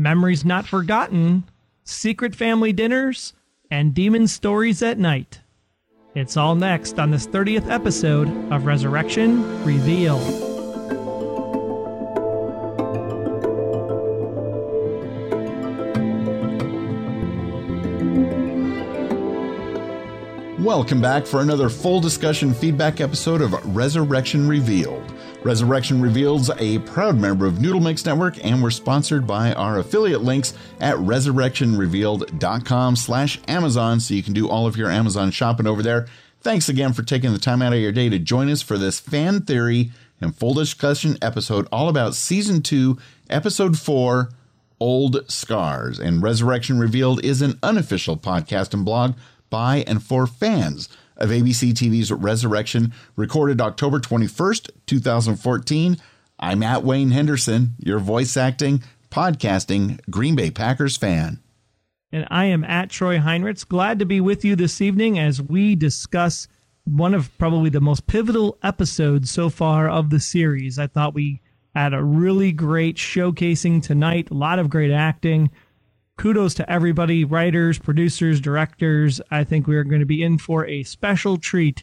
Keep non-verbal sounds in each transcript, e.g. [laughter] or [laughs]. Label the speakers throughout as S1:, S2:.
S1: memories not forgotten, secret family dinners, and demon stories at night. It's all next on this 30th episode of Resurrection Revealed.
S2: Welcome back for another full discussion feedback episode of Resurrection Revealed. Resurrection Reveal's a proud member of Noodle Mix Network, and we're sponsored by our affiliate links at resurrectionrevealed.com slash Amazon, so you can do all of your Amazon shopping over there. Thanks again for taking the time out of your day to join us for this fan theory and full discussion episode all about Season 2, Episode 4, Old Scars. And Resurrection Revealed is an unofficial podcast and blog by and for fans of ABC TV's Resurrection, recorded October 21st, 2014. I'm at Wayne Henderson, your voice acting, podcasting Green Bay Packers fan.
S1: And I am at Troy Heinrichs. Glad to be with you this evening as we discuss one of probably the most pivotal episodes so far of the series. I thought we had a really great showcasing tonight, a lot of great acting kudos to everybody writers, producers, directors. I think we are going to be in for a special treat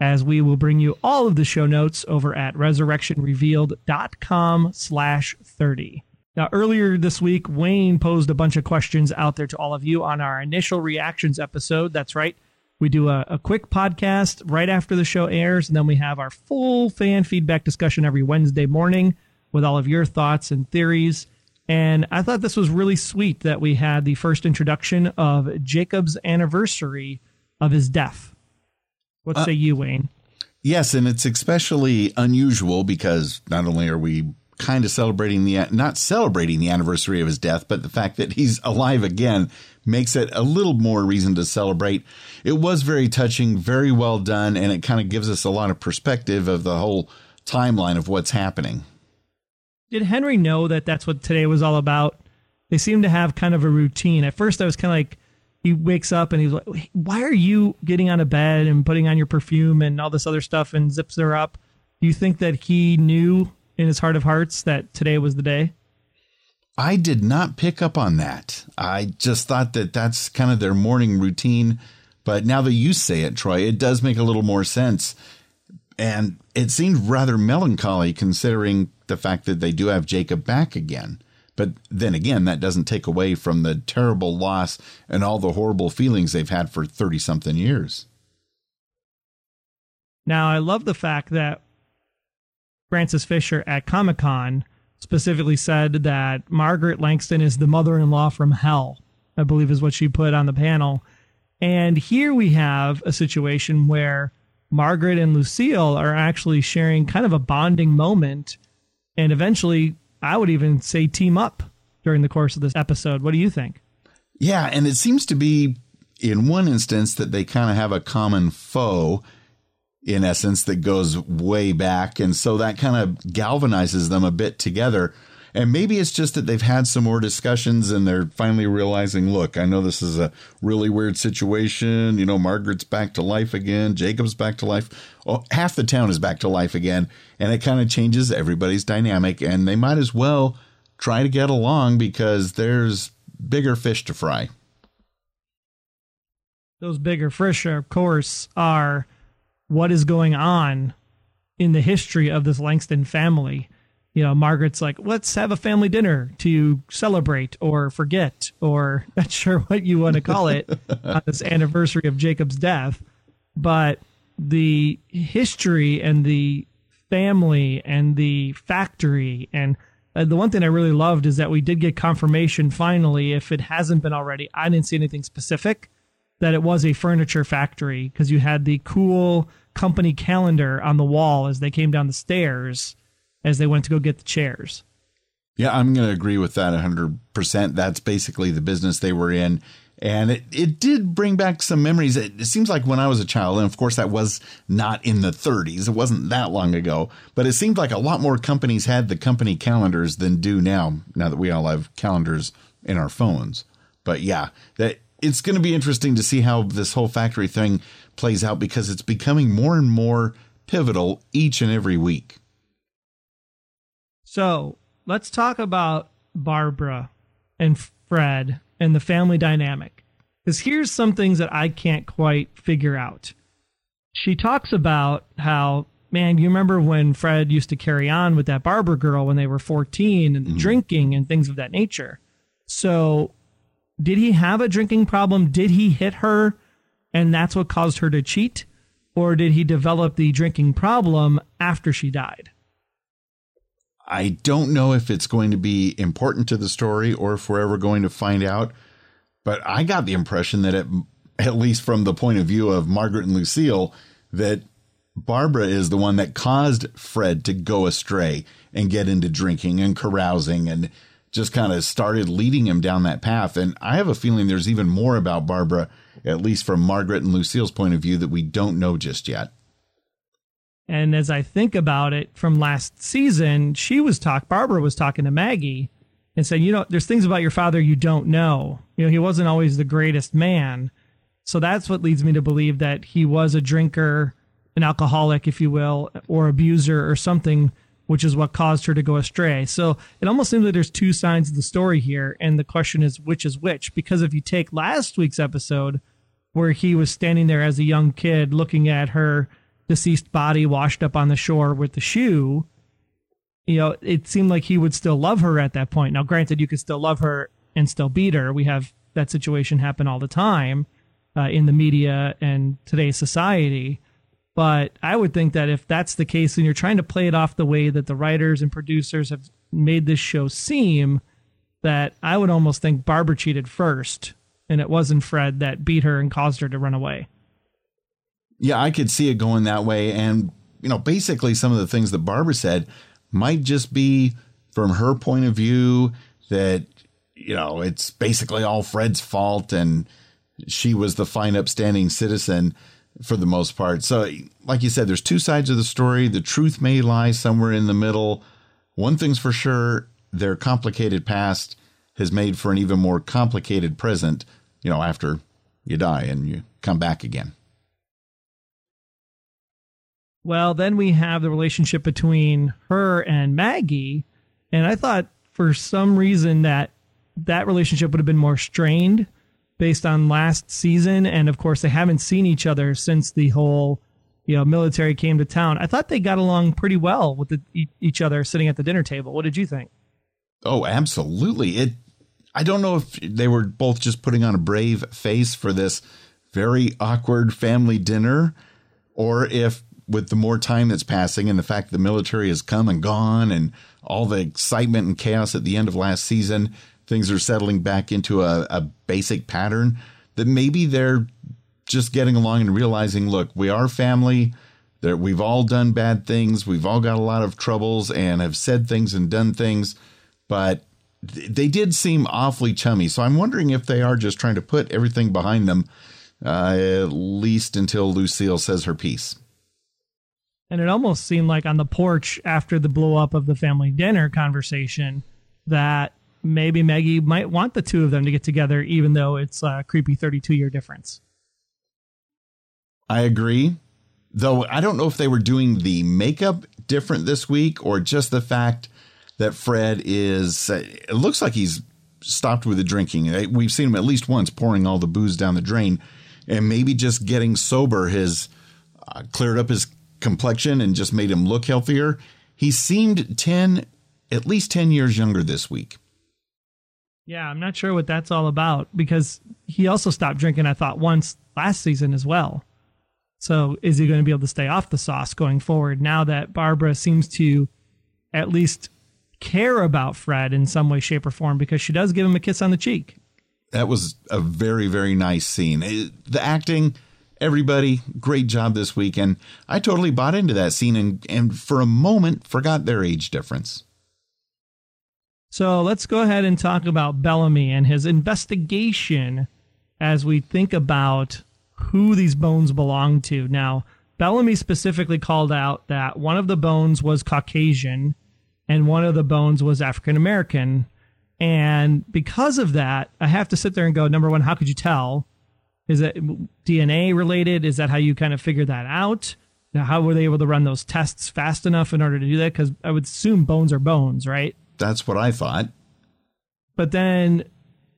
S1: as we will bring you all of the show notes over at resurrectionrevealed.com slash 30. Now, earlier this week, Wayne posed a bunch of questions out there to all of you on our initial reactions episode. That's right. We do a, a quick podcast right after the show airs, and then we have our full fan feedback discussion every Wednesday morning with all of your thoughts and theories. And I thought this was really sweet that we had the first introduction of Jacob's anniversary of his death. What uh, say you, Wayne?
S2: Yes, and it's especially unusual because not only are we kind of celebrating the not celebrating the anniversary of his death, but the fact that he's alive again makes it a little more reason to celebrate. It was very touching, very well done, and it kind of gives us a lot of perspective of the whole timeline of what's happening.
S1: Did Henry know that that's what today was all about? They seem to have kind of a routine. At first, I was kind of like, he wakes up and he's like, "Why are you getting out of bed and putting on your perfume and all this other stuff and zips her up?" Do you think that he knew in his heart of hearts that today was the day?
S2: I did not pick up on that. I just thought that that's kind of their morning routine. But now that you say it, Troy, it does make a little more sense. And it seemed rather melancholy considering the fact that they do have Jacob back again. But then again, that doesn't take away from the terrible loss and all the horrible feelings they've had for 30 something years.
S1: Now, I love the fact that Frances Fisher at Comic Con specifically said that Margaret Langston is the mother in law from hell, I believe is what she put on the panel. And here we have a situation where Margaret and Lucille are actually sharing kind of a bonding moment and eventually I would even say team up during the course of this episode. What do you think?
S2: Yeah, and it seems to be in one instance that they kind of have a common foe in essence that goes way back and so that kind of galvanizes them a bit together and maybe it's just that they've had some more discussions and they're finally realizing, look, I know this is a really weird situation. You know, Margaret's back to life again. Jacob's back to life. Oh, half the town is back to life again. And it kind of changes everybody's dynamic. And they might as well try to get along because there's bigger fish to fry.
S1: Those bigger fish, of course, are what is going on in the history of this Langston family you know, Margaret's like, let's have a family dinner to celebrate or forget, or [laughs] not sure what you want to call it [laughs] on this anniversary of Jacob's death. But the history and the family and the factory and uh, the one thing I really loved is that we did get confirmation finally, if it hasn't been already, I didn't see anything specific, that it was a furniture factory because you had the cool company calendar on the wall as they came down the stairs as they went to go get the chairs.
S2: Yeah, I'm going to agree with that 100%. That's basically the business they were in. And it, it did bring back some memories. It, it seems like when I was a child, and of course that was not in the 30s, it wasn't that long ago, but it seemed like a lot more companies had the company calendars than do now, now that we all have calendars in our phones. But yeah, that it's going to be interesting to see how this whole factory thing plays out because it's becoming more and more pivotal each and every week.
S1: So let's talk about Barbara and Fred and the family dynamic. Because here's some things that I can't quite figure out. She talks about how, man, you remember when Fred used to carry on with that Barbara girl when they were 14 and mm-hmm. drinking and things of that nature. So, did he have a drinking problem? Did he hit her and that's what caused her to cheat? Or did he develop the drinking problem after she died?
S2: I don't know if it's going to be important to the story or if we're ever going to find out. But I got the impression that, it, at least from the point of view of Margaret and Lucille, that Barbara is the one that caused Fred to go astray and get into drinking and carousing and just kind of started leading him down that path. And I have a feeling there's even more about Barbara, at least from Margaret and Lucille's point of view, that we don't know just yet.
S1: And as I think about it from last season, she was talk Barbara was talking to Maggie and saying, you know, there's things about your father you don't know. You know, he wasn't always the greatest man. So that's what leads me to believe that he was a drinker, an alcoholic, if you will, or abuser or something, which is what caused her to go astray. So it almost seems like there's two sides of the story here. And the question is, which is which? Because if you take last week's episode, where he was standing there as a young kid looking at her deceased body washed up on the shore with the shoe, you know, it seemed like he would still love her at that point. Now, granted, you could still love her and still beat her. We have that situation happen all the time uh, in the media and today's society. But I would think that if that's the case and you're trying to play it off the way that the writers and producers have made this show seem, that I would almost think Barbara cheated first and it wasn't Fred that beat her and caused her to run away
S2: yeah, I could see it going that way. And, you know, basically some of the things that Barbara said might just be from her point of view that, you know, it's basically all Fred's fault and she was the fine, upstanding citizen for the most part. So, like you said, there's two sides of the story. The truth may lie somewhere in the middle. One thing's for sure their complicated past has made for an even more complicated present, you know, after you die and you come back again.
S1: Well, then we have the relationship between her and Maggie, and I thought for some reason that that relationship would have been more strained based on last season, and of course they haven't seen each other since the whole you know military came to town. I thought they got along pretty well with the, each other sitting at the dinner table. What did you think?
S2: Oh, absolutely. It. I don't know if they were both just putting on a brave face for this very awkward family dinner, or if with the more time that's passing and the fact the military has come and gone and all the excitement and chaos at the end of last season, things are settling back into a, a basic pattern that maybe they're just getting along and realizing, look, we are family. That we've all done bad things. We've all got a lot of troubles and have said things and done things, but they did seem awfully chummy. So I'm wondering if they are just trying to put everything behind them, uh, at least until Lucille says her piece.
S1: And it almost seemed like on the porch after the blow up of the family dinner conversation that maybe Maggie might want the two of them to get together, even though it's a creepy 32 year difference.
S2: I agree. Though I don't know if they were doing the makeup different this week or just the fact that Fred is, it looks like he's stopped with the drinking. We've seen him at least once pouring all the booze down the drain and maybe just getting sober has uh, cleared up his complexion and just made him look healthier. He seemed 10, at least 10 years younger this week.
S1: Yeah, I'm not sure what that's all about because he also stopped drinking, I thought, once last season as well. So is he going to be able to stay off the sauce going forward now that Barbara seems to at least care about Fred in some way, shape, or form because she does give him a kiss on the cheek?
S2: That was a very, very nice scene. Eh, the acting, everybody, great job this week. And I totally bought into that scene and, and for a moment forgot their age difference.
S1: So let's go ahead and talk about Bellamy and his investigation as we think about who these bones belong to. Now, Bellamy specifically called out that one of the bones was Caucasian and one of the bones was African American. And because of that, I have to sit there and go, number one, how could you tell? Is that DNA related? Is that how you kind of figure that out? Now, how were they able to run those tests fast enough in order to do that? Because I would assume bones are bones, right?
S2: That's what I thought.
S1: But then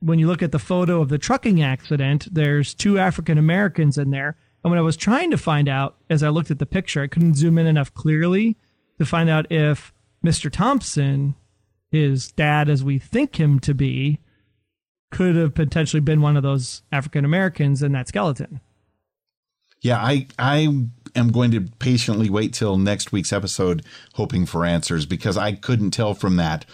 S1: when you look at the photo of the trucking accident, there's two African Americans in there. And when I was trying to find out, as I looked at the picture, I couldn't zoom in enough clearly to find out if Mr. Thompson, his dad as we think him to be, could have potentially been one of those African Americans in that skeleton.
S2: Yeah, I I am going to patiently wait till next week's episode hoping for answers because I couldn't tell from that.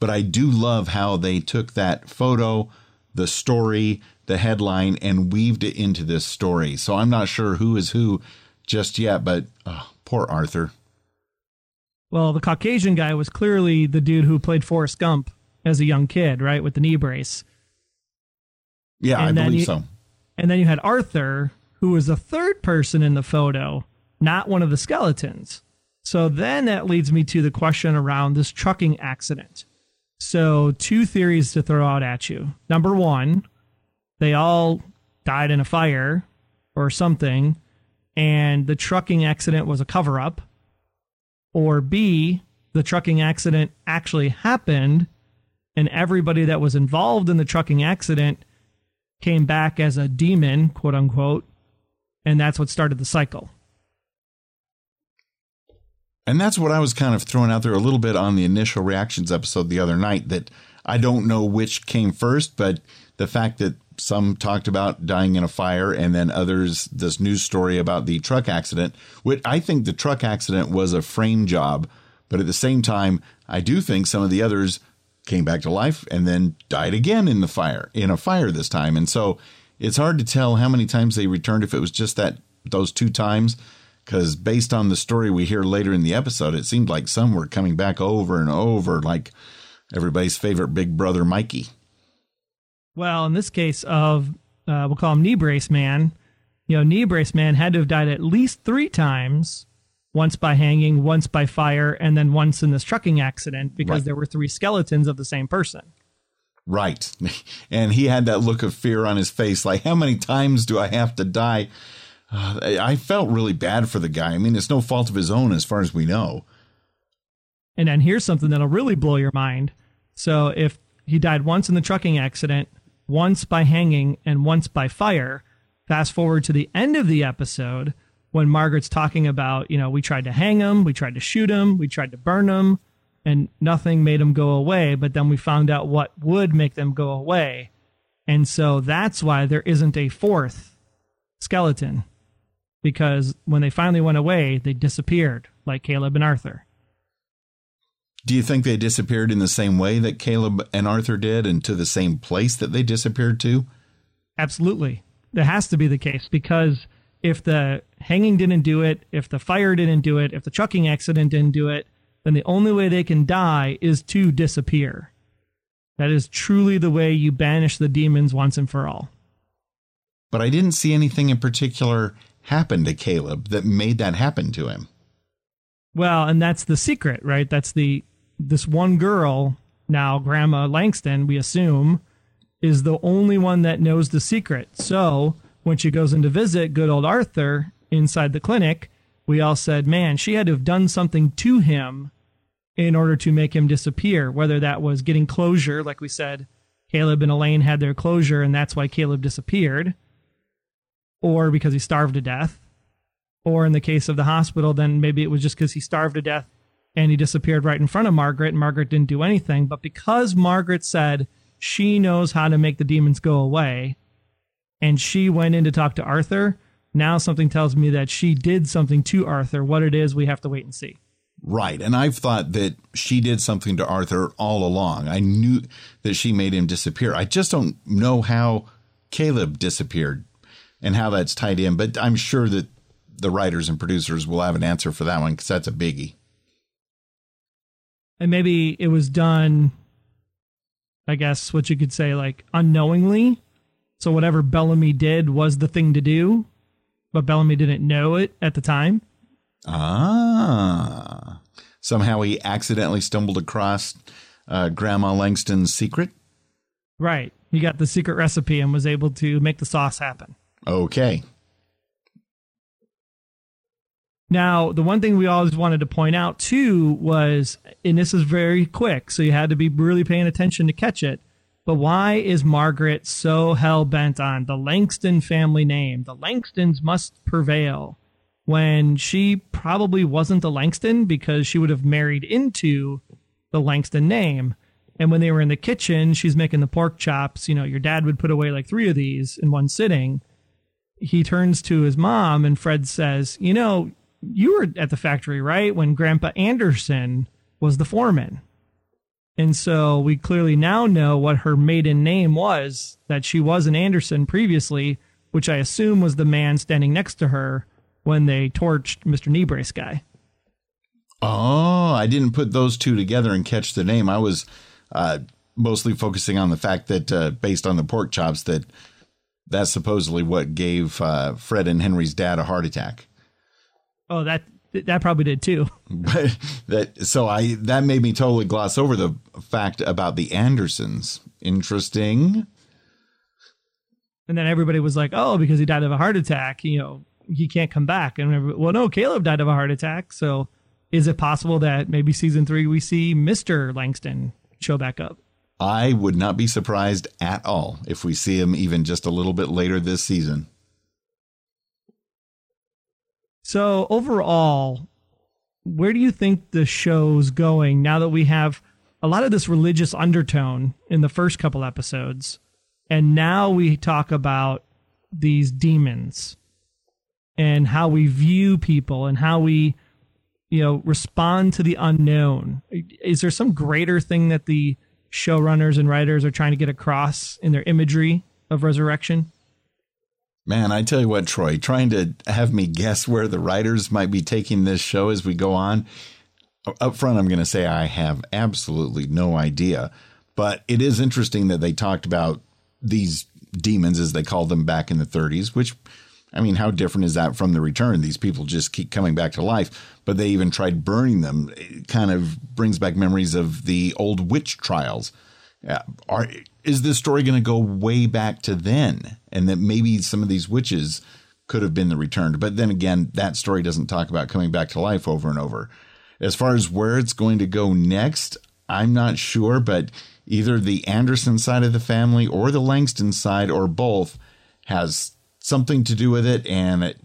S2: But I do love how they took that photo, the story, the headline and weaved it into this story. So I'm not sure who is who just yet, but oh, poor Arthur.
S1: Well, the Caucasian guy was clearly the dude who played Forrest Gump as a young kid, right, with the knee brace.
S2: Yeah, and I believe
S1: you,
S2: so.
S1: And then you had Arthur, who was the third person in the photo, not one of the skeletons. So then that leads me to the question around this trucking accident. So, two theories to throw out at you. Number one, they all died in a fire or something, and the trucking accident was a cover up. Or B, the trucking accident actually happened, and everybody that was involved in the trucking accident came back as a demon, quote unquote, and that's what started the cycle.
S2: And that's what I was kind of throwing out there a little bit on the initial reactions episode the other night that I don't know which came first, but the fact that some talked about dying in a fire and then others this news story about the truck accident, which I think the truck accident was a frame job, but at the same time, I do think some of the others came back to life and then died again in the fire, in a fire this time. And so it's hard to tell how many times they returned if it was just that those two times because based on the story we hear later in the episode, it seemed like some were coming back over and over, like everybody's favorite big brother Mikey.
S1: Well, in this case of uh, we'll call him knee brace man, you know, knee brace man had to have died at least three times once by hanging, once by fire, and then once in this trucking accident because right. there were three skeletons of the same person.
S2: Right. [laughs] And he had that look of fear on his face like, how many times do I have to die? Uh, I felt really bad for the guy. I mean, it's no fault of his own as far as we know.
S1: And then here's something that'll really blow your mind. So if he died once in the trucking accident, once by hanging, and once by fire, fast forward to the end of the episode when Margaret's talking about, you know, we tried to hang him, we tried to shoot him, we tried to burn him, and nothing made him go away. But then we found out what would make them go away. And so that's why there isn't a fourth skeleton. Because when they finally went away, they disappeared, like Caleb and Arthur.
S2: Do you think they disappeared in the same way that Caleb and Arthur did and to the same place that they disappeared to?
S1: Absolutely. That has to be the case because if the hanging didn't do it, if the fire didn't do it, if the trucking accident didn't do it, then the only way they can die is to disappear. That is truly the way you banish the demons once and for all.
S2: But I didn't see anything in particular happen to Caleb that made that happen to him.
S1: Well, and that's the secret, right? That's the this one girl, now Grandma Langston, we assume, is the only one that knows the secret. So when she goes in to visit good old Arthur inside the clinic, we all said, man, she had to have done something to him in order to make him disappear, whether that was getting closure, like we said, Caleb and Elaine had their closure, and that's why Caleb disappeared, or because he starved to death, or in the case of the hospital, then maybe it was just because he starved to death and he disappeared right in front of Margaret, and Margaret didn't do anything. But because Margaret said she knows how to make the demons go away, and she went in to talk to Arthur. Now something tells me that she did something to Arthur. What it is, we have to wait and see.
S2: Right. And I've thought that she did something to Arthur all along. I knew that she made him disappear. I just don't know how Caleb disappeared and how that's tied in, but I'm sure that the writers and producers will have an answer for that one because that's a biggie.
S1: And maybe it was done, I guess, what you could say, like unknowingly so whatever Bellamy did was the thing to do, but Bellamy didn't know it at the time.
S2: Ah. Somehow he accidentally stumbled across uh, Grandma Langston's secret?
S1: Right. He got the secret recipe and was able to make the sauce happen.
S2: Okay.
S1: Now, the one thing we always wanted to point out too was, and this is very quick, so you had to be really paying attention to catch it But why is Margaret so hell bent on the Langston family name? The Langstons must prevail when she probably wasn't the Langston because she would have married into the Langston name. And when they were in the kitchen, she's making the pork chops. You know, your dad would put away like three of these in one sitting. He turns to his mom, and Fred says, You know, you were at the factory, right? When Grandpa Anderson was the foreman. And so we clearly now know what her maiden name was, that she was an Anderson previously, which I assume was the man standing next to her when they torched Mr. Kneebrace guy.
S2: Oh, I didn't put those two together and catch the name. I was uh, mostly focusing on the fact that, uh, based on the pork chops, that that's supposedly what gave uh, Fred and Henry's dad a heart attack.
S1: Oh, that that probably did too. [laughs]
S2: But that so I that made me totally gloss over the fact about the Andersons. Interesting.
S1: And then everybody was like, "Oh, because he died of a heart attack, you know, he can't come back." And well, no, Caleb died of a heart attack. So, is it possible that maybe season three we see Mister Langston show back up?
S2: I would not be surprised at all if we see him even just a little bit later this season.
S1: So overall, where do you think the show's going now that we have a lot of this religious undertone in the first couple episodes, and now we talk about these demons and how we view people and how we you know respond to the unknown? Is there some greater thing that the showrunners and writers are trying to get across in their imagery of resurrection
S2: Man, I tell you what, Troy, trying to have me guess where the writers might be taking this show as we go on. Up front, I'm going to say I have absolutely no idea. But it is interesting that they talked about these demons, as they called them back in the 30s, which, I mean, how different is that from the return? These people just keep coming back to life, but they even tried burning them. It kind of brings back memories of the old witch trials. Are, is this story going to go way back to then? And that maybe some of these witches could have been the returned. But then again, that story doesn't talk about coming back to life over and over. As far as where it's going to go next, I'm not sure, but either the Anderson side of the family or the Langston side or both has something to do with it. And it,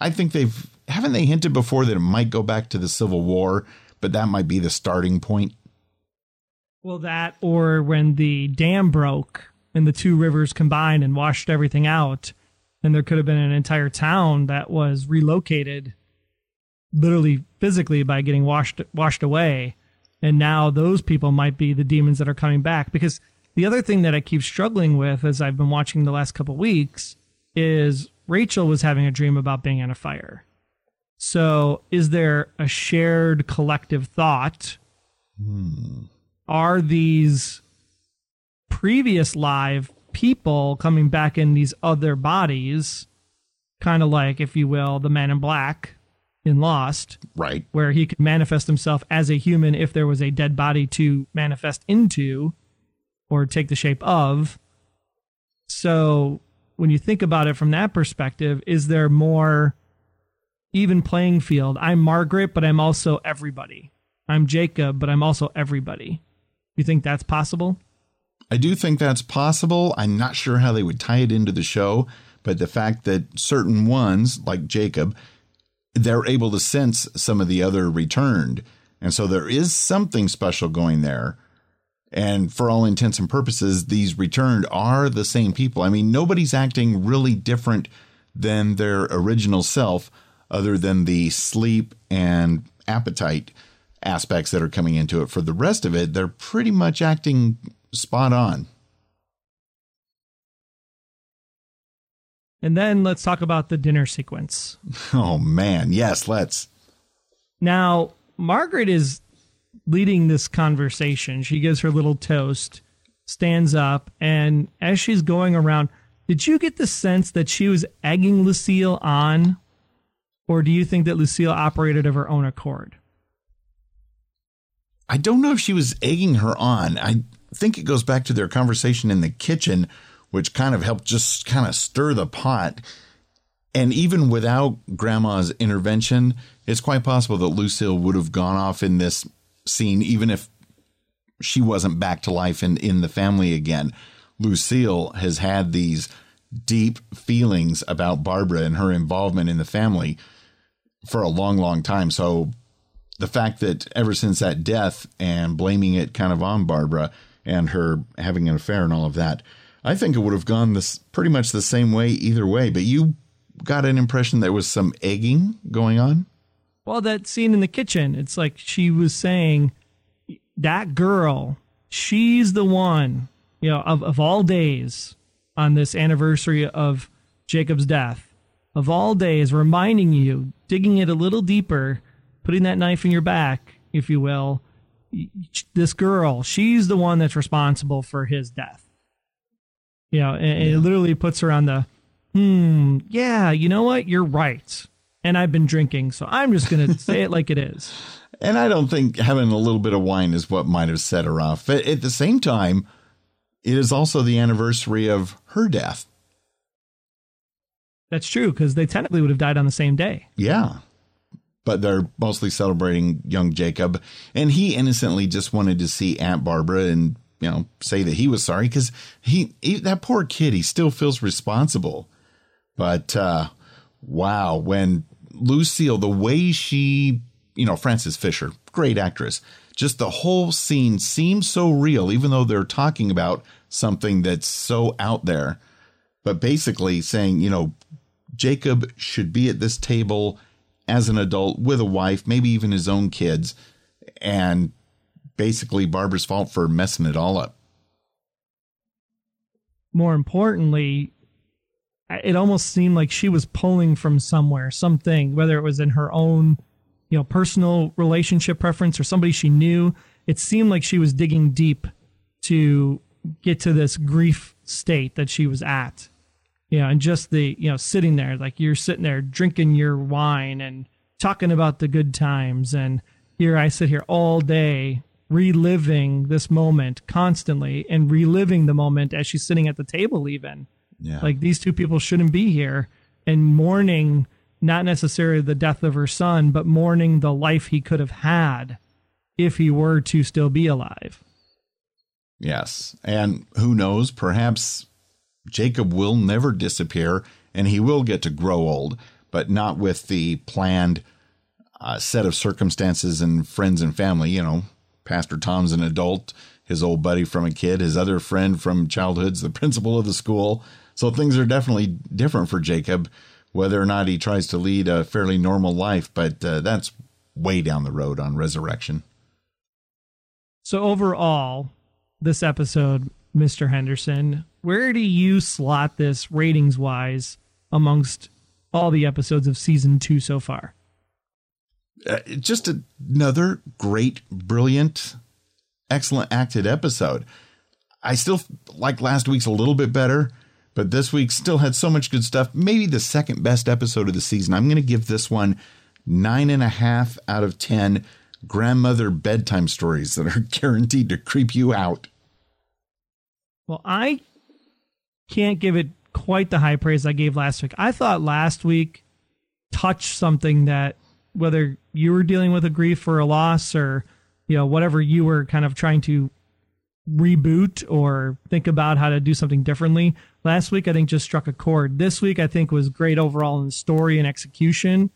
S2: I think they've, haven't they hinted before that it might go back to the Civil War, but that might be the starting point?
S1: Well, that or when the dam broke and the two rivers combined and washed everything out, and there could have been an entire town that was relocated literally physically by getting washed washed away. And now those people might be the demons that are coming back. Because the other thing that I keep struggling with as I've been watching the last couple weeks is Rachel was having a dream about being on a fire. So is there a shared collective thought?
S2: Hmm
S1: are these previous live people coming back in these other bodies, kind of like, if you will, the man in black in Lost,
S2: right?
S1: Where he could manifest himself as a human if there was a dead body to manifest into or take the shape of. So, when you think about it from that perspective, is there more even playing field? I'm Margaret, but I'm also everybody. I'm Jacob, but I'm also everybody. You think that's possible?
S2: I do think that's possible. I'm not sure how they would tie it into the show, but the fact that certain ones, like Jacob, they're able to sense some of the other returned. And so there is something special going there. And for all intents and purposes, these returned are the same people. I mean, nobody's acting really different than their original self, other than the sleep and appetite aspects that are coming into it. For the rest of it, they're pretty much acting spot on.
S1: And then let's talk about the dinner sequence. [laughs]
S2: Oh, man. Yes, let's.
S1: Now, Margaret is leading this conversation. She gives her little toast, stands up, and as she's going around, did you get the sense that she was egging Lucille on? Or do you think that Lucille operated of her own accord?
S2: I don't know if she was egging her on. I think it goes back to their conversation in the kitchen, which kind of helped just kind of stir the pot. And even without grandma's intervention, it's quite possible that Lucille would have gone off in this scene, even if she wasn't back to life and in the family again. Lucille has had these deep feelings about Barbara and her involvement in the family for a long, long time. So the fact that ever since that death and blaming it kind of on Barbara and her having an affair and all of that, I think it would have gone this pretty much the same way either way. But you got an impression there was some egging going on.
S1: Well, that scene in the kitchen, it's like she was saying, that girl, she's the one, you know, of, of all days on this anniversary of Jacob's death, of all days, reminding you, digging it a little deeper, putting that knife in your back, if you will. This girl, she's the one that's responsible for his death. You know, and, yeah. it literally puts her on the, hmm, yeah, you know what? You're right. And I've been drinking, so I'm just going [laughs] to say it like it is.
S2: And I don't think having a little bit of wine is what might have set her off. But at the same time, it is also the anniversary of her death.
S1: That's true because they technically would have died on the same day.
S2: Yeah. But they're mostly celebrating young Jacob. And he innocently just wanted to see Aunt Barbara and, you know, say that he was sorry because he, he, that poor kid, he still feels responsible. But, uh, wow, when Lucille, the way she, you know, Frances Fisher, great actress, just the whole scene seems so real, even though they're talking about something that's so out there. But basically saying, you know, Jacob should be at this table as an adult with a wife, maybe even his own kids, and basically Barbara's fault for messing it all up.
S1: More importantly, it almost seemed like she was pulling from somewhere, something, whether it was in her own, you know, personal relationship preference or somebody she knew. It seemed like she was digging deep to get to this grief state that she was at. You know, and just the, you know, sitting there, like you're sitting there drinking your wine and talking about the good times. And here I sit here all day reliving this moment constantly and reliving the moment as she's sitting at the table, even yeah. Like these two people shouldn't be here and mourning not necessarily the death of her son, but mourning the life he could have had if he were to still be alive.
S2: Yes. And who knows, perhaps Jacob will never disappear and he will get to grow old, but not with the planned uh, set of circumstances and friends and family. You know, Pastor Tom's an adult, his old buddy from a kid, his other friend from childhood's the principal of the school. So things are definitely different for Jacob, whether or not he tries to lead a fairly normal life, but uh, that's way down the road on resurrection.
S1: So overall, this episode, Mr. Henderson, where do you slot this ratings wise amongst all the episodes of season two so far?
S2: Uh, just another great, brilliant, excellent acted episode. I still like last week's a little bit better. But this week still had so much good stuff. Maybe the second best episode of the season. I'm going to give this one nine and a half out of 10 grandmother bedtime stories that are [laughs] guaranteed to creep you out.
S1: Well, I can't give it quite the high praise I gave last week. I thought last week touched something that whether you were dealing with a grief or a loss or you know whatever you were kind of trying to reboot or think about how to do something differently. Last week, I think just struck a chord. This week, I think was great overall in story and execution.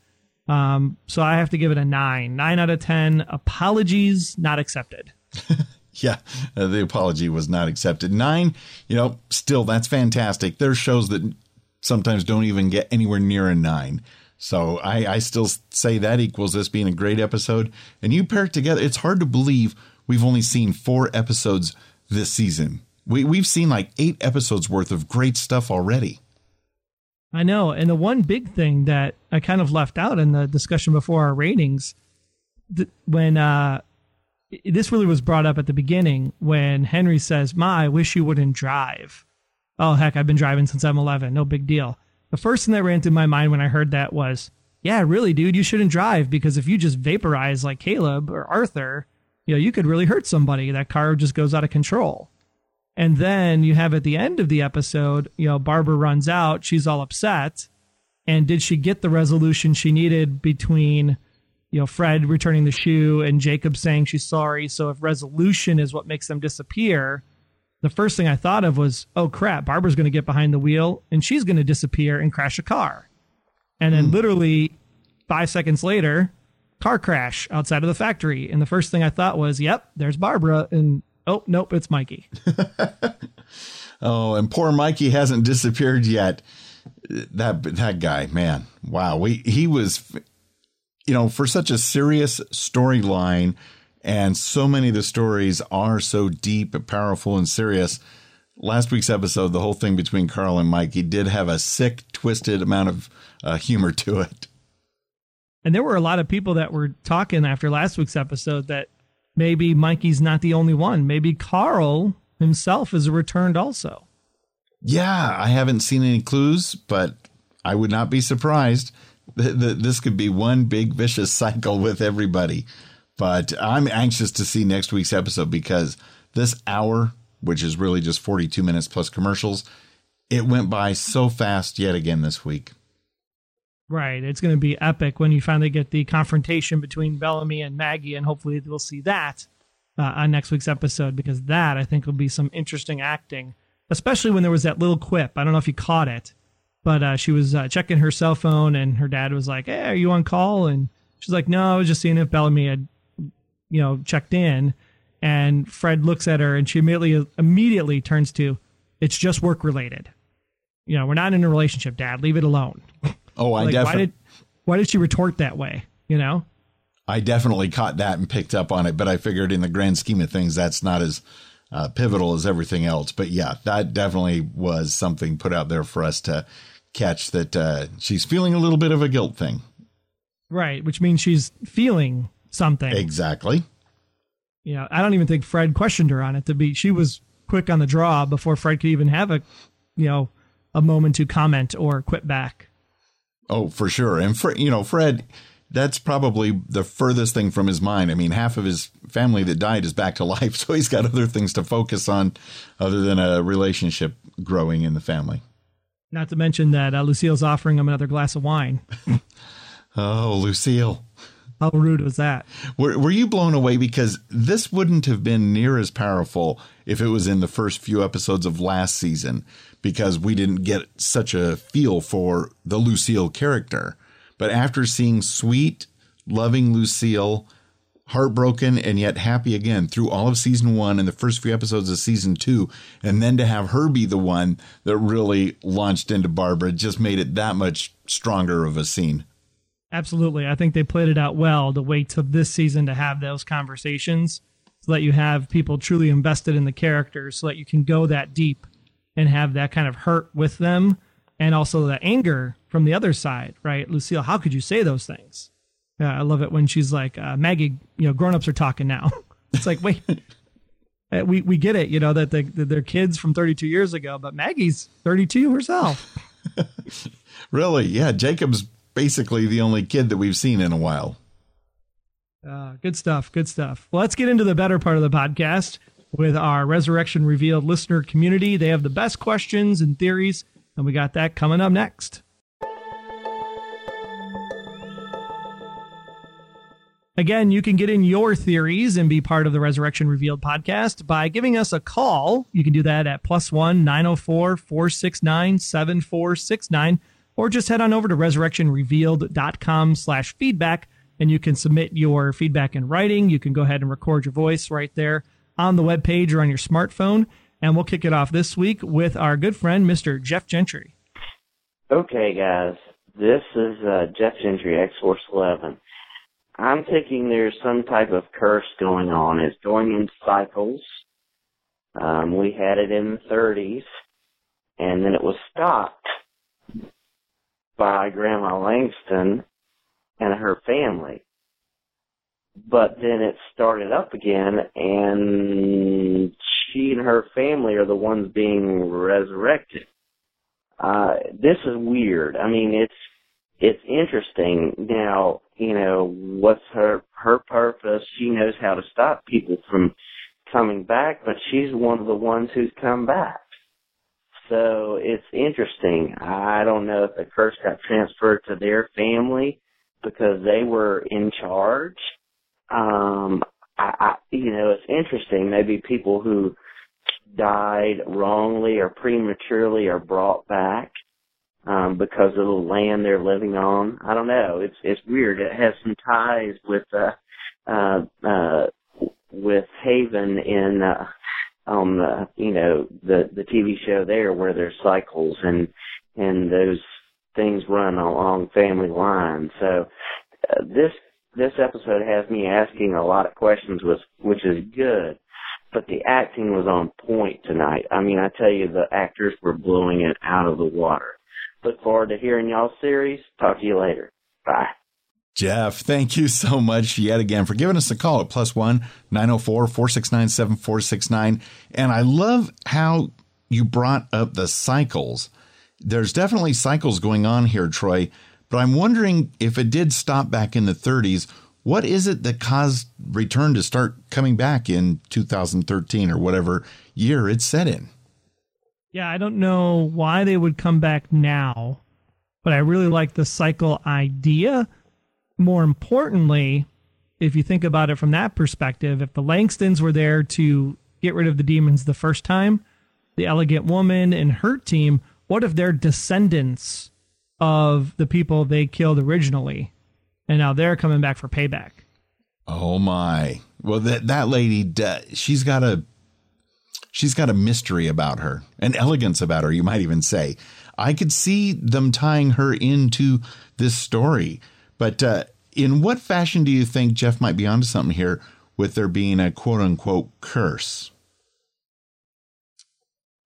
S1: Um, so I have to give it a nine. Nine out of 10. Apologies not accepted. [laughs] [laughs]
S2: yeah, uh, the apology was not accepted. Nine, you know, still, that's fantastic. There's shows that sometimes don't even get anywhere near a nine. So I, I still say that equals this being a great episode. And you pair it together, it's hard to believe we've only seen four episodes this season. We we've seen like eight episodes worth of great stuff already.
S1: I know, and the one big thing that I kind of left out in the discussion before our ratings, th- when uh, this really was brought up at the beginning, when Henry says, "Ma, I wish you wouldn't drive." Oh heck, I've been driving since I'm 11. No big deal. The first thing that ran through my mind when I heard that was, "Yeah, really, dude, you shouldn't drive because if you just vaporize like Caleb or Arthur, you know, you could really hurt somebody. That car just goes out of control. And then you have at the end of the episode, you know, Barbara runs out. She's all upset. And did she get the resolution she needed between you know, Fred returning the shoe and Jacob saying she's sorry. So if resolution is what makes them disappear, the first thing I thought of was, oh crap, Barbara's going to get behind the wheel and she's going to disappear and crash a car. And then mm. literally five seconds later, car crash outside of the factory. And the first thing I thought was, yep, there's Barbara. And oh, nope, it's Mikey. [laughs]
S2: oh, and poor Mikey hasn't disappeared yet. That that guy, man, wow, we he was, you know, for such a serious storyline and so many of the stories are so deep, powerful, and serious. Last week's episode, the whole thing between Carl and Mikey did have a sick, twisted amount of uh, humor to it.
S1: And there were a lot of people that were talking after last week's episode that maybe Mikey's not the only one. Maybe Carl himself is returned also.
S2: Yeah, I haven't seen any clues, but I would not be surprised. This could be one big vicious cycle with everybody. But I'm anxious to see next week's episode because this hour, which is really just 42 minutes plus commercials, it went by so fast yet again this week.
S1: Right. It's going to be epic when you finally get the confrontation between Bellamy and Maggie, and hopefully we'll see that uh, on next week's episode because that I think will be some interesting acting, especially when there was that little quip. I don't know if you caught it, but uh, she was uh, checking her cell phone, and her dad was like, "Hey, are you on call?" And she's like, "No, I was just seeing if Bellamy had you know, checked in, and Fred looks at her, and she immediately immediately turns to, "It's just work related." You know, we're not in a relationship, Dad. Leave it alone. [laughs]
S2: Oh, I like, definitely.
S1: Why did why did she retort that way? You know.
S2: I definitely caught that and picked up on it, but I figured in the grand scheme of things, that's not as uh, pivotal as everything else. But yeah, that definitely was something put out there for us to catch that uh, she's feeling a little bit of a guilt thing.
S1: Right, which means she's feeling something.
S2: Exactly.
S1: Yeah, you know, I don't even think Fred questioned her on it to be she was quick on the draw before Fred could even have a you know a moment to comment or quit back.
S2: Oh, for sure. And Fred, you know, Fred that's probably the furthest thing from his mind. I mean, half of his family that died is back to [laughs] life, so he's got other things to focus on other than a relationship growing in the family.
S1: Not to mention that uh, Lucille's offering him another glass of wine. [laughs]
S2: oh, Lucille.
S1: How rude was that?
S2: Were, were you blown away? Because this wouldn't have been near as powerful if it was in the first few episodes of last season, because we didn't get such a feel for the Lucille character. But after seeing sweet, loving Lucille, heartbroken and yet happy again through all of season one and the first few episodes of season two, and then to have her be the one that really launched into Barbara just made it that much stronger of a scene.
S1: Absolutely. I think they played it out well to wait till this season to have those conversations so that you have people truly invested in the characters so that you can go that deep and have that kind of hurt with them and also the anger from the other side, right? Lucille, how could you say those things? Yeah, I love it when she's like, uh, Maggie, you know, grown-ups are talking now. [laughs] it's like, wait, uh, [laughs] we, we get it, you know, that, the, that they're kids from 32 years ago, but Maggie's 32 herself. [laughs]
S2: really? Yeah. Jacob's basically the only kid that we've seen in a while.
S1: Uh, good stuff. Good stuff. Well, let's get into the better part of the podcast with our Resurrection Revealed listener community. They have the best questions and theories, and we got that coming up next. Again, you can get in your theories and be part of the Resurrection Revealed podcast by giving us a call. You can do that at plus one 904 469 7469 or just head on over to resurrectionrevealed.com slash feedback and you can submit your feedback in writing. You can go ahead and record your voice right there on the web page or on your smartphone. And we'll kick it off this week with our good friend, Mr. Jeff Gentry.
S3: Okay, guys. This is uh, Jeff Gentry, X Force 11. I'm thinking there's some type of curse going on. It's going in cycles. Um, we had it in the 30s, and then it was stopped by Grandma Langston and her family. But then it started up again and she and her family are the ones being resurrected. Uh, this is weird. I mean, it's, it's interesting. Now, you know, what's her, her purpose? She knows how to stop people from coming back, but she's one of the ones who's come back. So it's interesting. I don't know if the curse got transferred to their family because they were in charge. Um, I, I, you know, it's interesting. Maybe people who died wrongly or prematurely are brought back um, because of the land they're living on. I don't know. It's it's weird. It has some ties with uh, uh, uh, with Haven in uh, on the you know the the TV show there where there's cycles and and those things run along family lines. So uh, this this episode has me asking a lot of questions, which which is good. But the acting was on point tonight. I mean, I tell you, the actors were blowing it out of the water. Look forward to hearing y'all's series. Talk to you later. Bye.
S2: Jeff, thank you so much yet again for giving us a call at plus one 904 469 7469. And I love how you brought up the cycles. There's definitely cycles going on here, Troy, but I'm wondering if it did stop back in the 30s, what is it that caused return to start coming back in 2013 or whatever year it's set in?
S1: Yeah, I don't know why they would come back now, but I really like the cycle idea more importantly, if you think about it from that perspective, if the Langstons were there to get rid of the demons the first time, the elegant woman and her team, what if they're descendants of the people they killed originally? And now they're coming back for payback.
S2: Oh my. Well that that lady she's got a she's got a mystery about her, an elegance about her, you might even say. I could see them tying her into this story. But uh, in what fashion do you think Jeff might be onto something here with there being a quote unquote curse?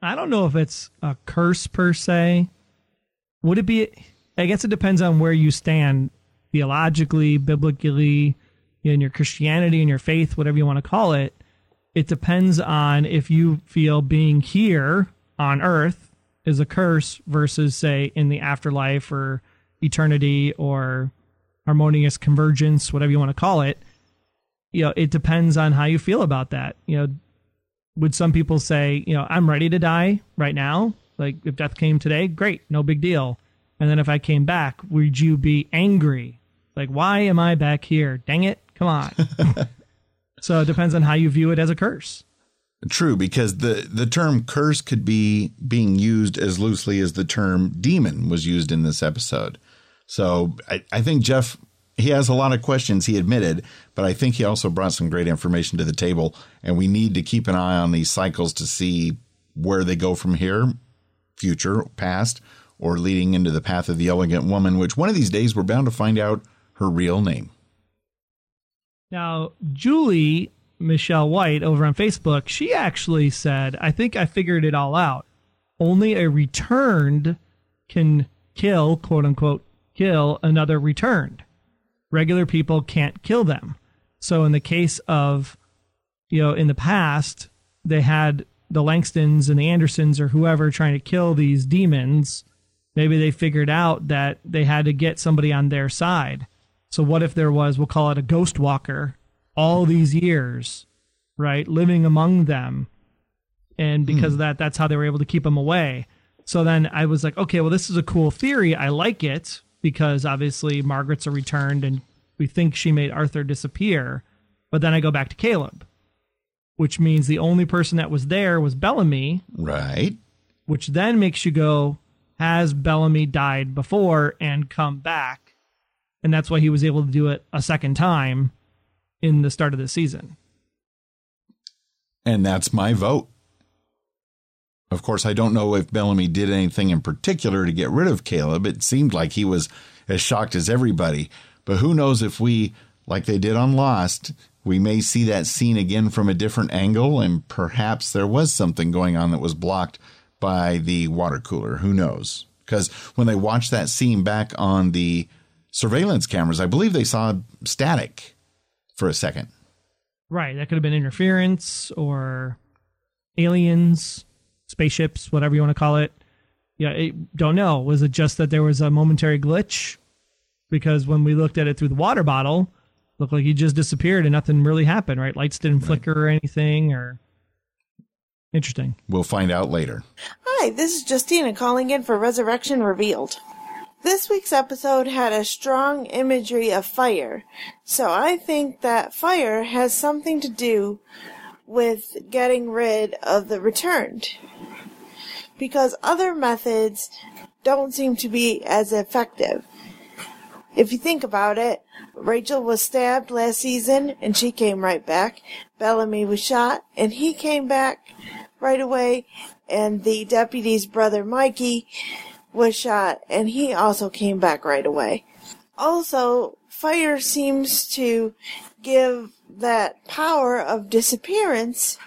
S1: I don't know if it's a curse per se. Would it be? I guess it depends on where you stand theologically, biblically, in your Christianity and your faith, whatever you want to call it. It depends on if you feel being here on earth is a curse versus, say, in the afterlife or eternity or harmonious convergence, whatever you want to call it, you know, it depends on how you feel about that. You know, would some people say, you know, I'm ready to die right now? Like if death came today, great, no big deal. And then if I came back, would you be angry? Like, why am I back here? Dang it. Come on. [laughs] so it depends on how you view it as a curse.
S2: True, because the, the term curse could be being used as loosely as the term demon was used in this episode. So I, I think Jeff he has a lot of questions he admitted, but I think he also brought some great information to the table. And we need to keep an eye on these cycles to see where they go from here, future, past, or leading into the path of the elegant woman, which one of these days we're bound to find out her real name.
S1: Now, Julie Michelle White over on Facebook, she actually said, I think I figured it all out. Only a returned can kill, quote unquote, kill another returned. Regular people can't kill them. So in the case of, you know, in the past, they had the Langstons and the Andersons or whoever trying to kill these demons. Maybe they figured out that they had to get somebody on their side. So what if there was, we'll call it a ghost walker, all these years, right, living among them, and because mm. of that, that's how they were able to keep them away. So then I was like, okay, well, this is a cool theory. I like it because obviously Margaret's a returned and we think she made Arthur disappear. But then I go back to Caleb, which means the only person that was there was Bellamy.
S2: Right.
S1: Which then makes you go, has Bellamy died before and come back? And that's why he was able to do it a second time in the start of the season.
S2: And that's my vote. Of course, I don't know if Bellamy did anything in particular to get rid of Caleb. It seemed like he was as shocked as everybody. But who knows if we, like they did on Lost, we may see that scene again from a different angle, and perhaps there was something going on that was blocked by the water cooler. Who knows? Because when they watched that scene back on the surveillance cameras, I believe they saw static for a second.
S1: Right. That could have been interference or aliens spaceships, whatever you want to call it. Yeah, it, don't know. Was it just that there was a momentary glitch? Because when we looked at it through the water bottle, looked like he just disappeared and nothing really happened. Right? Lights didn't right. flicker or anything. Or interesting.
S2: We'll find out later.
S4: Hi, this is Justina calling in for Resurrection Revealed. This week's episode had a strong imagery of fire, so I think that fire has something to do with getting rid of the returned. Because other methods don't seem to be as effective. If you think about it, Rachel was stabbed last season and she came right back. Bellamy was shot and he came back right away. And the deputy's brother Mikey was shot and he also came back right away. Also, fire seems to give that power of disappearance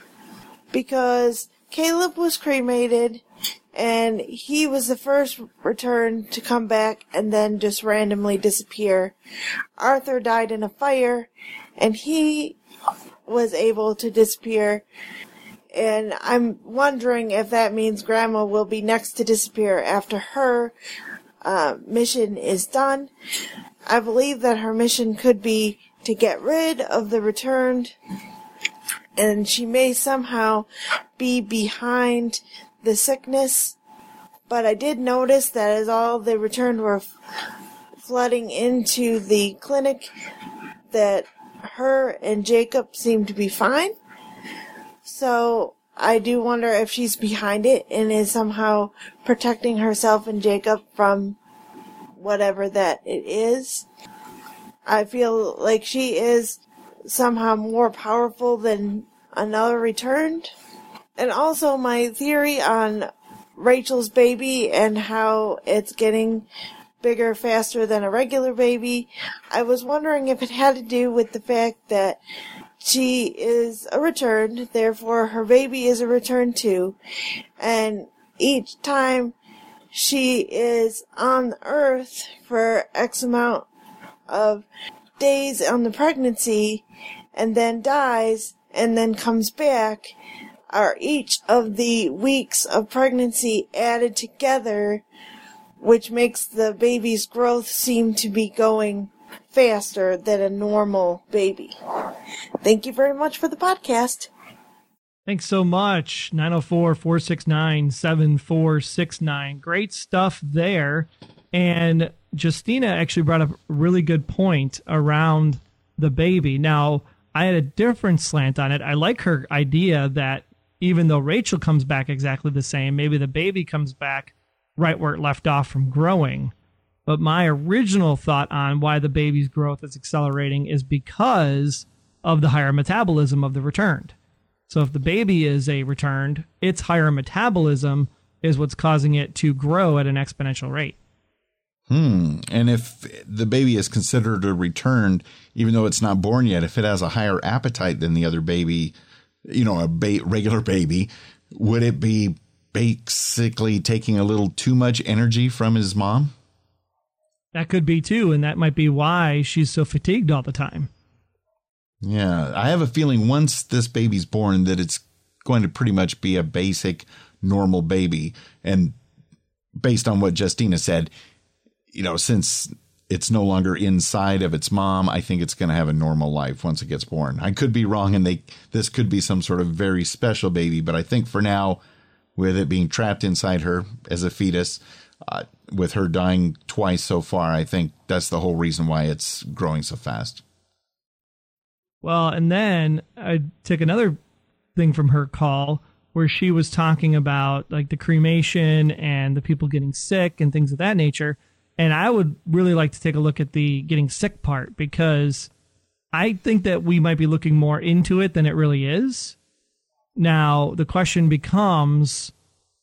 S4: because Caleb was cremated and he was the first return to come back and then just randomly disappear. Arthur died in a fire and he was able to disappear. And I'm wondering if that means Grandma will be next to disappear after her uh, mission is done. I believe that her mission could be to get rid of the returned, and she may somehow be behind the sickness. But I did notice that as all the returned were f- flooding into the clinic, that her and Jacob seemed to be fine. So I do wonder if she's behind it and is somehow protecting herself and Jacob from whatever that it is. I feel like she is somehow more powerful than another returned. And also my theory on Rachel's baby and how it's getting bigger faster than a regular baby. I was wondering if it had to do with the fact that she is a return, therefore her baby is a return too. And each time she is on earth for X amount of days on the pregnancy and then dies and then comes back are each of the weeks of pregnancy added together, which makes the baby's growth seem to be going faster than a normal baby. Thank you very much for the podcast.
S1: Thanks so much. 904 469 7469. Great stuff there. And Justina actually brought up a really good point around the baby. Now, I had a different slant on it. I like her idea that even though Rachel comes back exactly the same, maybe the baby comes back right where it left off from growing. But my original thought on why the baby's growth is accelerating is because of the higher metabolism of the returned. So if the baby is a returned, its higher metabolism is what's causing it to grow at an exponential rate.
S2: Hmm. And if the baby is considered a returned, even though it's not born yet, if it has a higher appetite than the other baby, you know, a ba- regular baby, would it be basically taking a little too much energy from his mom?
S1: That could be too, and that might be why she's so fatigued all the time.
S2: Yeah, I have a feeling once this baby's born that it's going to pretty much be a basic normal baby. And based on what Justina said, you know, since it's no longer inside of its mom, I think it's going to have a normal life once it gets born. I could be wrong and they this could be some sort of very special baby, but I think for now with it being trapped inside her as a fetus, uh, with her dying twice so far, I think that's the whole reason why it's growing so fast.
S1: Well, and then I took another thing from her call where she was talking about like the cremation and the people getting sick and things of that nature. And I would really like to take a look at the getting sick part because I think that we might be looking more into it than it really is. Now, the question becomes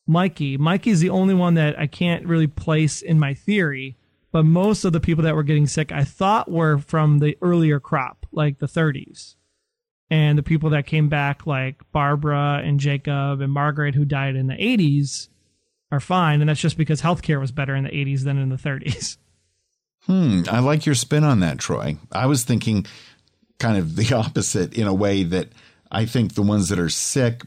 S1: Mikey. Mikey's the only one that I can't really place in my theory, but most of the people that were getting sick I thought were from the earlier crop, like the 30s. And the people that came back, like Barbara and Jacob and Margaret, who died in the 80s, are fine. And that's just because healthcare was better in the 80s than in the 30s.
S2: Hmm. I like your spin on that, Troy. I was thinking kind of the [laughs] opposite in a way that I think the ones that are sick,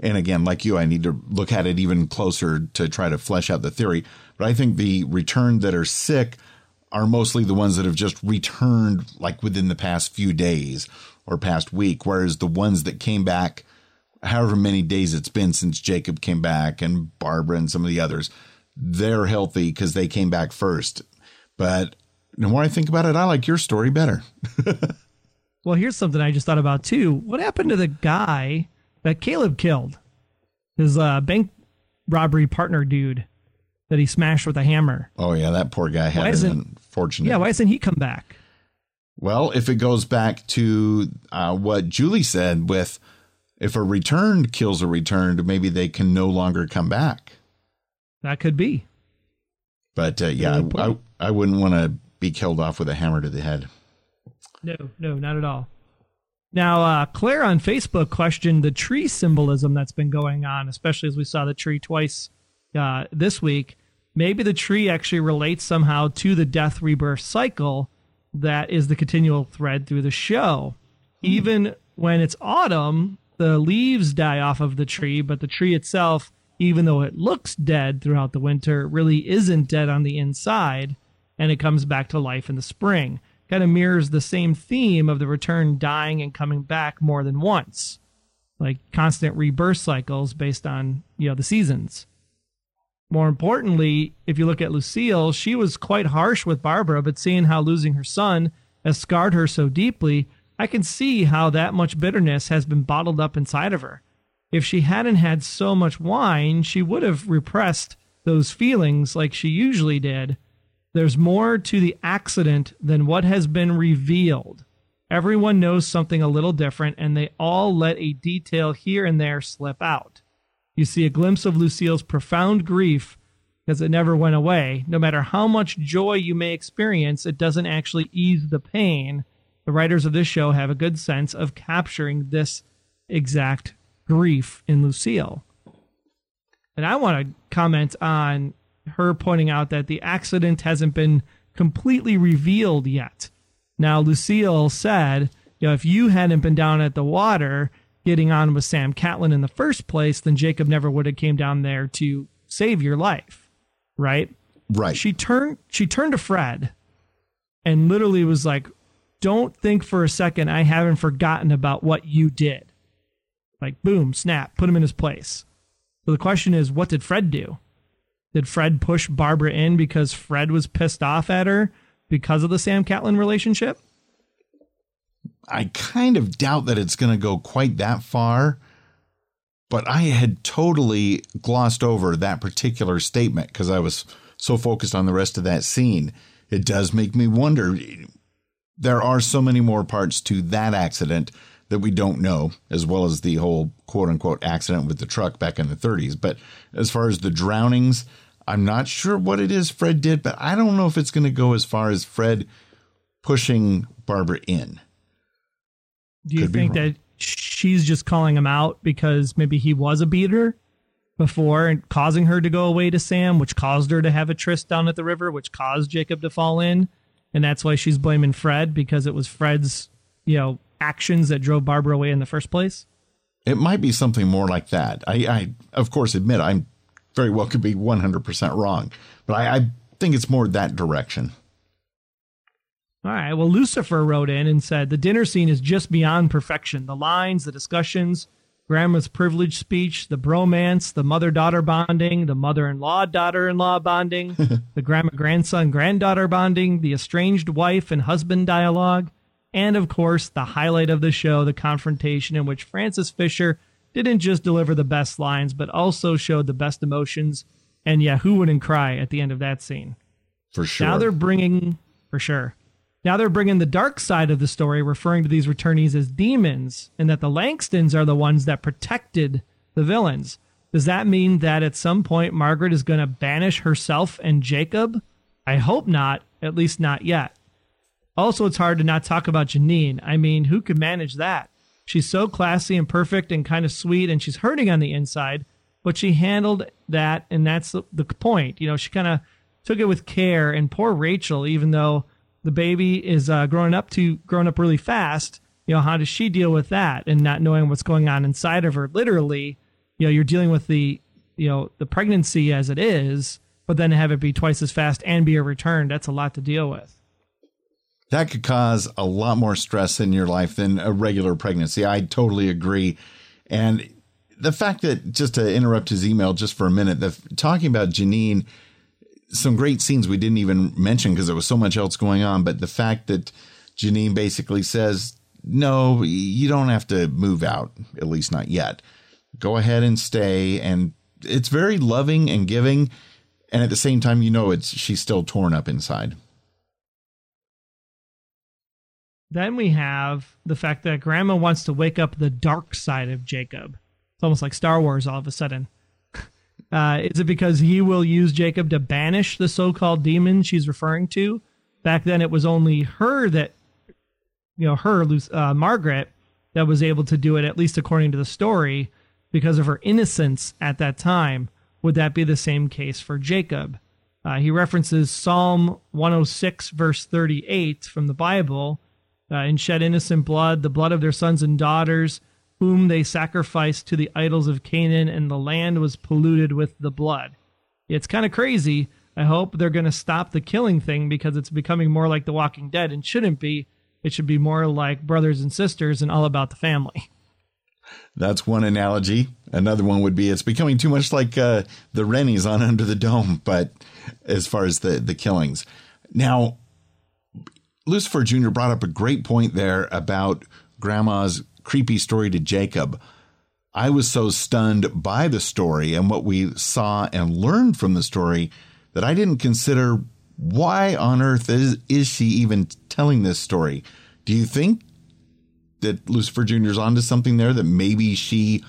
S2: and again, like you, I need to look at it even closer to try to flesh out the theory. But I think the returned that are sick are mostly the ones that have just returned like within the past few days or past week, whereas the ones that came back, however many days it's been since Jacob came back and Barbara and some of the others, they're healthy because they came back first. But the more I think about it, I like your story better. [laughs]
S1: well, here's something I just thought about too. What happened to the guy that Caleb killed? His uh, bank robbery partner dude that he smashed with a hammer.
S2: Oh yeah, that poor guy had an unfortunate.
S1: Yeah, why doesn't he come back?
S2: Well, if it goes back to uh, what Julie said, with if a returned kills a returned, maybe they can no longer come back.
S1: That could be.
S2: But uh, yeah, I, I, I wouldn't want to be killed off with a hammer to the head.
S1: No, no, not at all. Now, uh, Claire on Facebook questioned the tree symbolism that's been going on, especially as we saw the tree twice uh, this week. Maybe the tree actually relates somehow to the death rebirth cycle that is the continual thread through the show. Hmm. Even when it's autumn, the leaves die off of the tree, but the tree itself, even though it looks dead throughout the winter, really isn't dead on the inside, and it comes back to life in the spring. Kind of mirrors the same theme of the return dying and coming back more than once, like constant rebirth cycles based on you know the seasons. More importantly, if you look at Lucille, she was quite harsh with Barbara, but seeing how losing her son has scarred her so deeply, I can see how that much bitterness has been bottled up inside of her. If she hadn't had so much wine, she would have repressed those feelings like she usually did. There's more to the accident than what has been revealed. Everyone knows something a little different, and they all let a detail here and there slip out. You see a glimpse of Lucille's profound grief because it never went away. No matter how much joy you may experience, it doesn't actually ease the pain. The writers of this show have a good sense of capturing this exact grief in Lucille. And I want to comment on her pointing out that the accident hasn't been completely revealed yet. Now, Lucille said, you know, if you hadn't been down at the water, getting on with Sam Catlin in the first place, then Jacob never would have came down there to save your life, right?
S2: Right.
S1: She turned she turned to Fred and literally was like, "Don't think for a second I haven't forgotten about what you did." Like boom, snap, put him in his place. So the question is, what did Fred do? Did Fred push Barbara in because Fred was pissed off at her because of the Sam Catlin relationship?
S2: I kind of doubt that it's going to go quite that far, but I had totally glossed over that particular statement because I was so focused on the rest of that scene. It does make me wonder. There are so many more parts to that accident that we don't know, as well as the whole quote unquote accident with the truck back in the 30s. But as far as the drownings, I'm not sure what it is Fred did, but I don't know if it's going to go as far as Fred pushing Barbara in.
S1: Do you Could think that she's just calling him out because maybe he was a beater before and causing her to go away to Sam, which caused her to have a tryst down at the river, which caused Jacob to fall in, and that's why she's blaming Fred because it was Fred's, you know, actions that drove Barbara away in the first place?
S2: It might be something more like that. I, I of course, admit I'm very well could be 100% wrong, but I, I think it's more that direction.
S1: All right. Well, Lucifer wrote in and said the dinner scene is just beyond perfection. The lines, the discussions, grandma's privilege speech, the bromance, the mother daughter bonding, the mother in law daughter in law bonding, [laughs] the grandma grandson granddaughter bonding, the estranged wife and husband dialogue, and of course, the highlight of the show, the confrontation in which Frances Fisher didn't just deliver the best lines, but also showed the best emotions. And yeah, who wouldn't cry at the end of that scene?
S2: For sure.
S1: Now they're bringing, for sure. Now they're bringing the dark side of the story, referring to these returnees as demons, and that the Langstons are the ones that protected the villains. Does that mean that at some point Margaret is going to banish herself and Jacob? I hope not, at least not yet. Also, it's hard to not talk about Janine. I mean, who could manage that? She's so classy and perfect and kind of sweet, and she's hurting on the inside, but she handled that, and that's the point. You know, she kind of took it with care, and poor Rachel, even though the baby is uh, growing up to growing up really fast. You know, how does she deal with that and not knowing what's going on inside of her? Literally, you know, you're dealing with the you know the pregnancy as it is, but then have it be twice as fast and be a return. That's a lot to deal with.
S2: That could cause a lot more stress in your life than a regular pregnancy. I totally agree. And the fact that just to interrupt his email just for a minute, the talking about Janine some great scenes we didn't even mention because there was so much else going on. But the fact that Janine basically says, no, you don't have to move out, at least not yet. Go ahead and stay. And it's very loving and giving. And at the same time, you know, it's she's still torn up inside.
S1: Then we have the fact that grandma wants to wake up the dark side of Jacob. It's almost like Star Wars all of a sudden. Uh, is it because he will use Jacob to banish the so called demon she's referring to? Back then, it was only her that, you know, her, uh, Margaret, that was able to do it, at least according to the story, because of her innocence at that time. Would that be the same case for Jacob? Uh, he references Psalm 106, verse 38 from the Bible uh, and shed innocent blood, the blood of their sons and daughters, whom they sacrificed to the idols of Canaan, and the land was polluted with the blood. It's kind of crazy. I hope they're going to stop the killing thing because it's becoming more like The Walking Dead and shouldn't be. It should be more like brothers and sisters and all about the family.
S2: That's one analogy. Another one would be it's becoming too much like uh, the Rennies on Under the Dome, but as far as the, the killings. Now, Lucifer Jr. brought up a great point there about grandma's creepy story to Jacob. I was so stunned by the story and what we saw and learned from the story that I didn't consider why on earth is, is she even telling this story? Do you think that Lucifer Jr. is onto something there that maybe she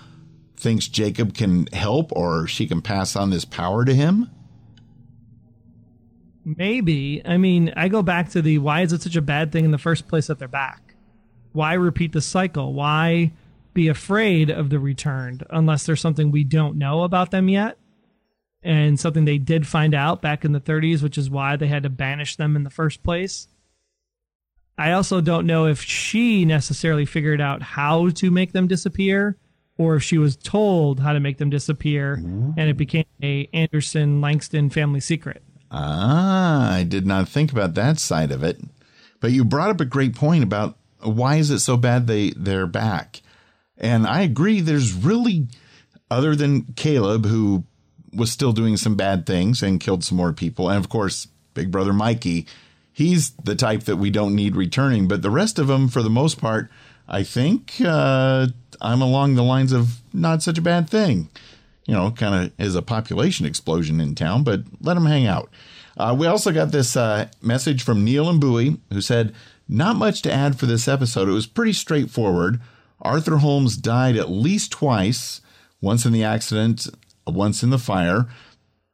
S2: thinks Jacob can help or she can pass on this power to him?
S1: Maybe. I mean, I go back to the why is it such a bad thing in the first place that they're back? Why repeat the cycle? Why be afraid of the returned unless there's something we don't know about them yet? And something they did find out back in the 30s, which is why they had to banish them in the first place. I also don't know if she necessarily figured out how to make them disappear or if she was told how to make them disappear and it became a Anderson Langston family secret.
S2: Ah, I did not think about that side of it. But you brought up a great point about why is it so bad they they're back? And I agree. There's really, other than Caleb, who was still doing some bad things and killed some more people, and of course, Big Brother Mikey, he's the type that we don't need returning. But the rest of them, for the most part, I think uh, I'm along the lines of not such a bad thing. You know, kind of is a population explosion in town, but let them hang out. Uh, we also got this uh, message from Neil and Bowie who said, not much to add for this episode. It was pretty straightforward. Arthur Holmes died at least twice, once in the accident, once in the fire.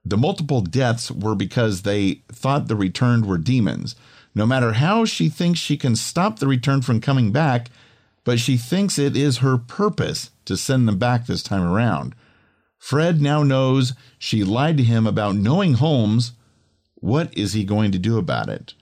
S2: The multiple deaths were because they thought the returned were demons. No matter how she thinks she can stop the return from coming back, but she thinks it is her purpose to send them back this time around. Fred now knows she lied to him about knowing Holmes. What is he going to do about it?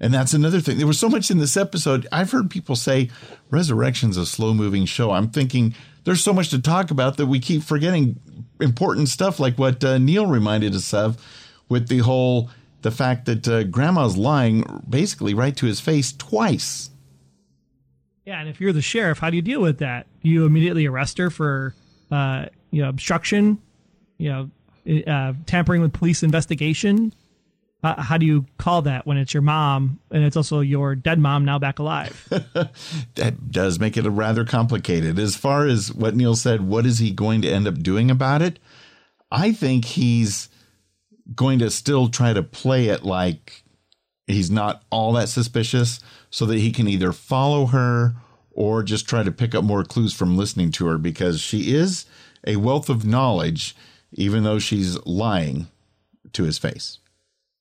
S2: And that's another thing. There was so much in this episode. I've heard people say Resurrection's a slow moving show. I'm thinking there's so much to talk about that we keep forgetting important stuff like what uh, Neil reminded us of with the whole the fact that uh, grandma's lying basically right to his face twice.
S1: Yeah, and if you're the sheriff, how do you deal with that? Do you immediately arrest her for uh, you know obstruction, you know, uh, tampering with police investigation? How do you call that when it's your mom and it's also your dead mom now back alive? [laughs]
S2: that does make it rather complicated. As far as what Neil said, what is he going to end up doing about it? I think he's going to still try to play it like he's not all that suspicious so that he can either follow her or just try to pick up more clues from listening to her because she is a wealth of knowledge, even though she's lying to his face.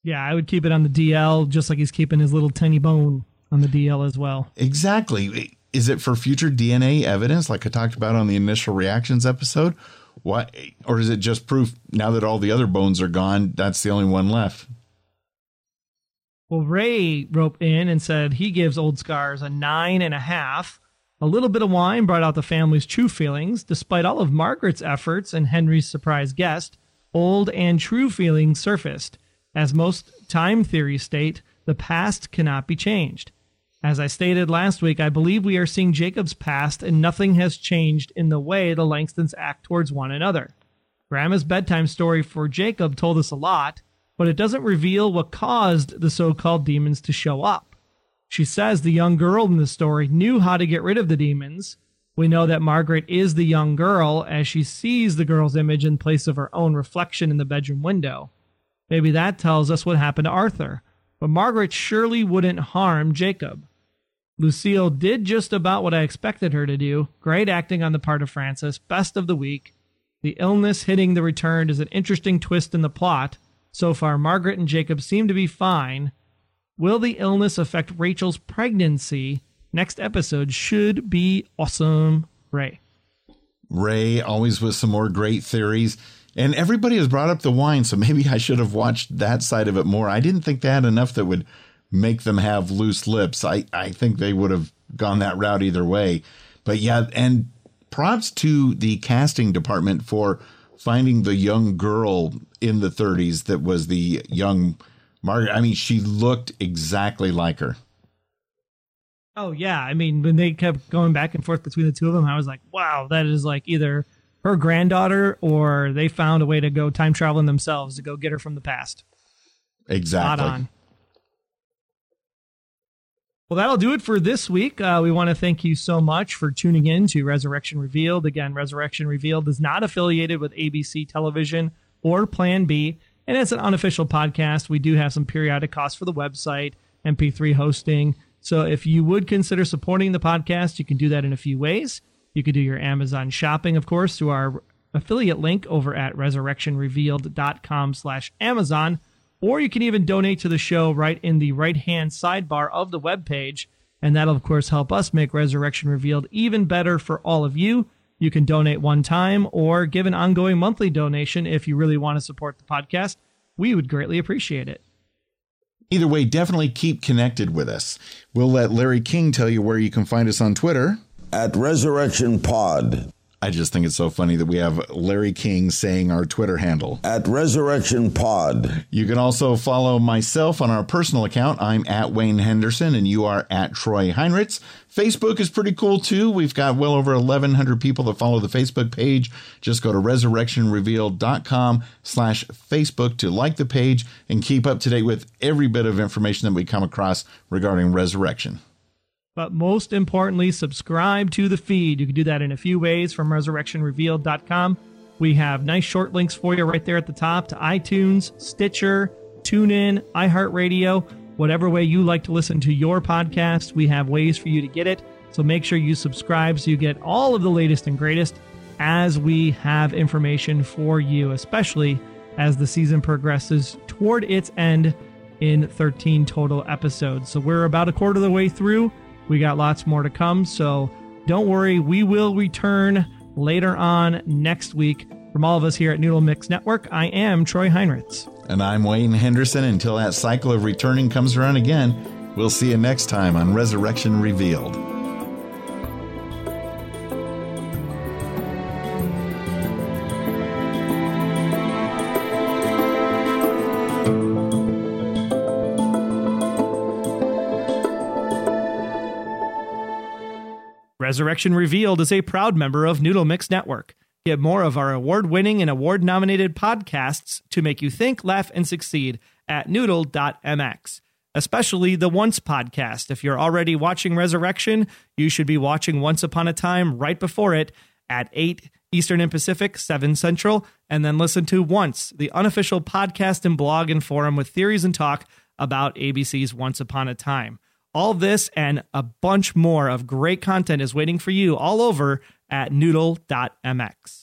S1: Yeah, I would keep it on the DL just like he's keeping his little tiny bone on the DL as well.
S2: Exactly. Is it for future DNA evidence, like I talked about on the initial reactions episode? What, or is it just proof now that all the other bones are gone? That's the only one left.
S1: Well, Ray wrote in and said he gives Old Scars a nine and a half. A little bit of wine brought out the family's true feelings. Despite all of Margaret's efforts and Henry's surprise guest, old and true feelings surfaced. As most time theories state, the past cannot be changed. As I stated last week, I believe we are seeing Jacob's past and nothing has changed in the way the Langstons act towards one another. Grandma's bedtime story for Jacob told us a lot, but it doesn't reveal what caused the so called demons to show up. She says the young girl in the story knew how to get rid of the demons. We know that Margaret is the young girl as she sees the girl's image in place of her own reflection in the bedroom window. Maybe that tells us what happened to Arthur, but Margaret surely wouldn't harm Jacob. Lucille did just about what I expected her to do. Great acting on the part of Frances, best of the week. The illness hitting the returned is an interesting twist in the plot. So far, Margaret and Jacob seem to be fine. Will the illness affect Rachel's pregnancy? Next episode should be awesome. Ray.
S2: Ray, always with some more great theories. And everybody has brought up the wine, so maybe I should have watched that side of it more. I didn't think they had enough that would make them have loose lips. I, I think they would have gone that route either way. But yeah, and props to the casting department for finding the young girl in the 30s that was the young Margaret. I mean, she looked exactly like her.
S1: Oh yeah, I mean when they kept going back and forth between the two of them, I was like, wow, that is like either her granddaughter or they found a way to go time traveling themselves to go get her from the past.
S2: Exactly. Spot on.
S1: Well, that'll do it for this week. Uh, we want to thank you so much for tuning in to Resurrection Revealed. Again, Resurrection Revealed is not affiliated with ABC Television or Plan B, and it's an unofficial podcast. We do have some periodic costs for the website, MP3 hosting. So if you would consider supporting the podcast, you can do that in a few ways. You could do your Amazon shopping, of course, through our affiliate link over at resurrectionrevealed.com slash Amazon or you can even donate to the show right in the right hand sidebar of the web page. And that'll, of course, help us make Resurrection Revealed even better for all of you. You can donate one time or give an ongoing monthly donation if you really want to support the podcast. We would greatly appreciate it.
S2: Either way, definitely keep connected with us. We'll let Larry King tell you where you can find us on Twitter
S5: at Resurrection Pod.
S2: I just think it's so funny that we have Larry King saying our Twitter handle
S5: at Resurrection Pod.
S2: You can also follow myself on our personal account. I'm at Wayne Henderson and you are at Troy Heinrichs. Facebook is pretty cool too. We've got well over 1,100 people that follow the Facebook page. Just go to resurrectionrevealed.com slash Facebook to like the page and keep up to date with every bit of information that we come across regarding resurrection.
S1: But most importantly, subscribe to the feed. You can do that in a few ways from resurrectionrevealed.com. We have nice short links for you right there at the top to iTunes, Stitcher, TuneIn, iHeartRadio, whatever way you like to listen to your podcast. We have ways for you to get it. So make sure you subscribe so you get all of the latest and greatest as we have information for you, especially as the season progresses toward its end in 13 total episodes. So we're about a quarter of the way through. We got lots more to come, so don't worry, we will return later on next week. From all of us here at Noodle Mix Network, I am Troy Heinrichs.
S2: And I'm Wayne Henderson. Until that cycle of returning comes around again, we'll see you next time on Resurrection Revealed.
S1: Resurrection Revealed is a proud member of Noodle Mix Network. Get more of our award winning and award nominated podcasts to make you think, laugh, and succeed at noodle.mx, especially the Once podcast. If you're already watching Resurrection, you should be watching Once Upon a Time right before it at 8 Eastern and Pacific, 7 Central, and then listen to Once, the unofficial podcast and blog and forum with theories and talk about ABC's Once Upon a Time. All this and a bunch more of great content is waiting for you all over at noodle.mx.